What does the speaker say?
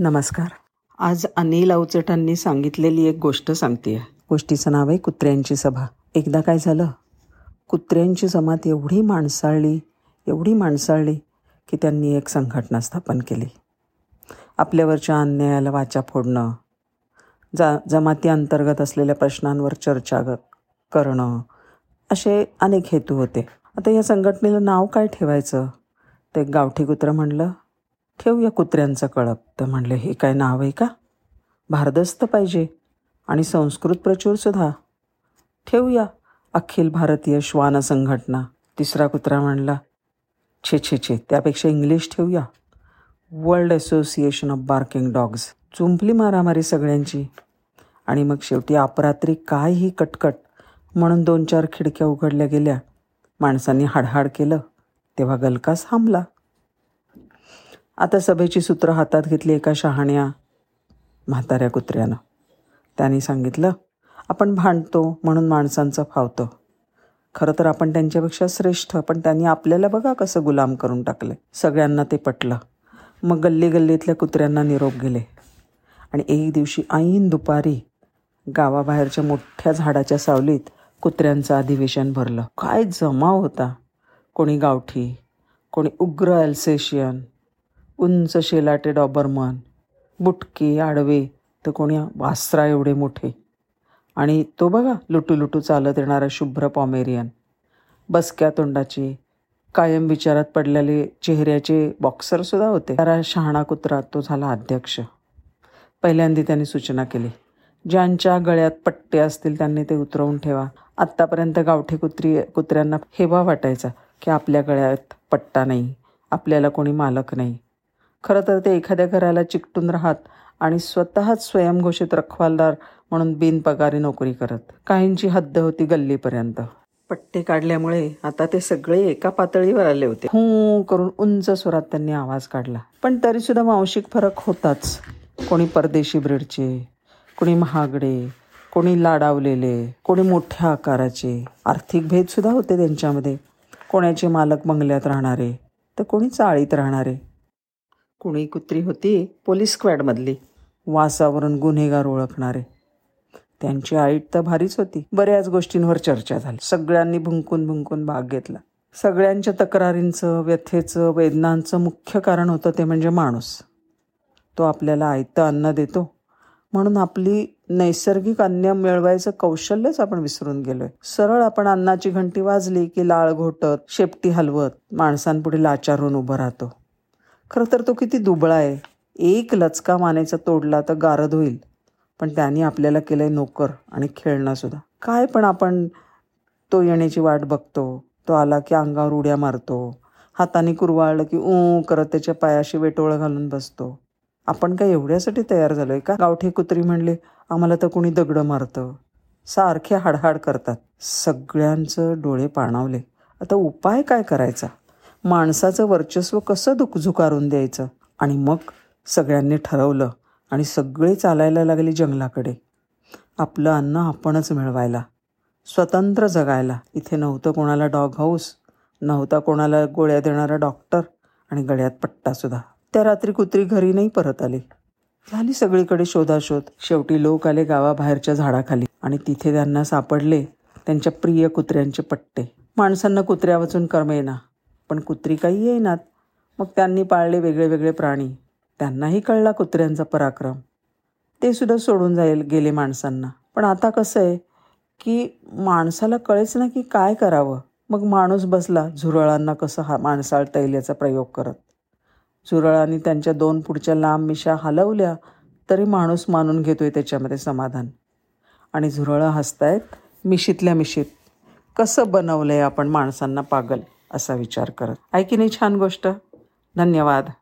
नमस्कार. आज अनिल अवचटांनी सांगितलेली एक गोष्ट सांगते. गोष्टीचं नाव आहे कुत्र्यांची सभा. एकदा काय झालं? कुत्र्यांची जमात एवढी माणसाळली एवढी माणसाळली की त्यांनी एक संघटना स्थापन केली. आपल्यावरच्या अन्यायाला वाचा फोडणं जा जमाती अंतर्गत असलेल्या प्रश्नांवर चर्चा करणं असे अनेक हेतू होते. आता या संघटनेला नाव काय ठेवायचं? ते गावठी कुत्रं म्हणलं ठेवूया कुत्र्यांचं कळप. तर म्हणले हे काय नाव आहे का? भारदस्त पाहिजे आणि संस्कृत प्रचूरसुद्धा ठेवूया अखिल भारतीय श्वान संघटना. तिसरा कुत्रा म्हणला छे छे छे त्यापेक्षा इंग्लिश ठेवूया world association of barking dogs. चुंपली मारामारी सगळ्यांची. आणि मग शेवटी अपरात्री काय ही कटकट म्हणून दोन चार खिडक्या उघडल्या गेल्या. माणसांनी हाडहाड केलं. तेव्हा गलकास थांबला आता सभेची सूत्र हातात घेतली एका शहाण्या म्हाताऱ्या कुत्र्यानं. त्यांनी सांगितलं आपण भांडतो म्हणून माणसांचं फावतं. खरं तर आपण त्यांच्यापेक्षा श्रेष्ठ पण त्यांनी आपल्याला बघा कसं गुलाम करून टाकलं सगळ्यांना ते पटलं. मग गल्ली गल्लीतल्या कुत्र्यांना निरोप गेले. आणि एक दिवशी ऐन दुपारी गावाबाहेरच्या मोठ्या झाडाच्या सावलीत कुत्र्यांचं अधिवेशन भरलं. काय जमाव होता. कोणी गावठी कोणी उग्र अल्सेशियन उंच शेलाटे डॉबरमन बुटके आडवे तर कोणी वासरा एवढे मोठे. आणि तो बघा लुटू लुटू चालत येणारा शुभ्र पॉमेरियन. बसक्या तोंडाची कायम विचारात पडलेले चेहऱ्याचे बॉक्सरसुद्धा होते. त्याला शहाणा कुत्रा तो झाला अध्यक्ष. पहिल्यांदा त्यांनी सूचना केली. ज्यांच्या गळ्यात पट्टे असतील त्यांनी ते उतरवून ठेवा. आत्तापर्यंत गावठी कुत्री कुत्र्यांना हेवा वाटायचा की आपल्या गळ्यात पट्टा नाही. आपल्याला कोणी मालक नाही. खरं तर ते एखाद्या घराला चिकटून राहत आणि स्वतःच स्वयंघोषित रखवालदार म्हणून बिनपगारी नोकरी करत. काहींची हद्द होती गल्लीपर्यंत. पट्टे काढल्यामुळे आता ते सगळे एका पातळीवर आले होते. हू करून उंच स्वरात त्यांनी आवाज काढला. पण तरी सुद्धा वांशिक फरक होताच. कोणी परदेशी ब्रीडचे कोणी महागडे कोणी लाडावलेले कोणी मोठ्या आकाराचे. आर्थिक भेद सुद्धा होते त्यांच्यामध्ये. कोणाचे मालक बंगल्यात राहणारे तर कोणी चाळीत राहणारे. कुणी कुत्री होती पोलीस स्क्वॅडमधली. वासावरून गुन्हेगार ओळखणारे. त्यांची आईट तर भारीच होती. बऱ्याच गोष्टींवर चर्चा झाली. सगळ्यांनी भुंकून भुंकून भाग घेतला. सगळ्यांच्या तक्रारींचं व्यथेचं वेदनांचं मुख्य कारण होतं ते म्हणजे माणूस. तो आपल्याला आयतं अन्न देतो. म्हणून आपली नैसर्गिक अन्न मिळवायचं कौशल्यच आपण विसरून गेलोय. सरळ आपण अन्नाची घंटी वाजली की लाळ घोटत शेपटी हलवत माणसांपुढे लाचारून उभं राहतो. खरं तर तो किती दुबळा आहे. एक लचका मानेचा तोडला तर गारद होईल. पण त्याने आपल्याला केलं आहे नोकर आणि खेळणंसुद्धा काय पण आपण तो येण्याची वाट बघतो. तो आला की अंगावर उड्या मारतो. हाताने कुरवाळलं की ऊ करत त्याच्या पायाशी वेटोळं घालून बसतो. आपण काय एवढ्यासाठी तयार झालो आहे का? गावठी कुत्री म्हणले आम्हाला तर कोणी दगडं मारतं. सारखे हाडहाड करतात. सगळ्यांचं डोळे पाणावले. आता उपाय काय करायचा? माणसाचं वर्चस्व कसं दुखझुकारून द्यायचं? आणि मग सगळ्यांनी ठरवलं आणि सगळे चालायला लागले जंगलाकडे. आपलं अन्न आपणच मिळवायला. स्वतंत्र जगायला. इथे नव्हतं कोणाला डॉग हाऊस नव्हता कोणाला गोळ्या देणारा डॉक्टर आणि गळ्यात पट्टासुद्धा त्या रात्री कुत्री घरी नाही परत आली. झाली सगळीकडे शोधाशोध. शेवटी लोक आले गावाबाहेरच्या झाडाखाली आणि तिथे त्यांना सापडले त्यांच्या प्रिय कुत्र्यांचे पट्टे. माणसांना कुत्र्या वाचून कर्मेना पण कुत्री काही येईनात. मग त्यांनी पाळले वेगळे वेगळे प्राणी. त्यांनाही कळला कुत्र्यांचा पराक्रम. ते सुद्धा सोडून जाईल गेले माणसांना. पण आता कसं आहे की माणसाला कळेच ना की काय करावं. मग माणूस बसला झुरळांना कसं हा माणसाळता येईल याचा प्रयोग करत. झुरळांनी त्यांच्या दोन पुढच्या लांब मिशा हलवल्या तरी माणूस मानून घेतोय त्याच्यामध्ये समाधान. आणि झुरळं हसतायत मिशीतल्या मिशीत. कसं बनवलं आहे आपण माणसांना पागल? असा विचार करत. ऐकी नाही छान गोष्ट? धन्यवाद.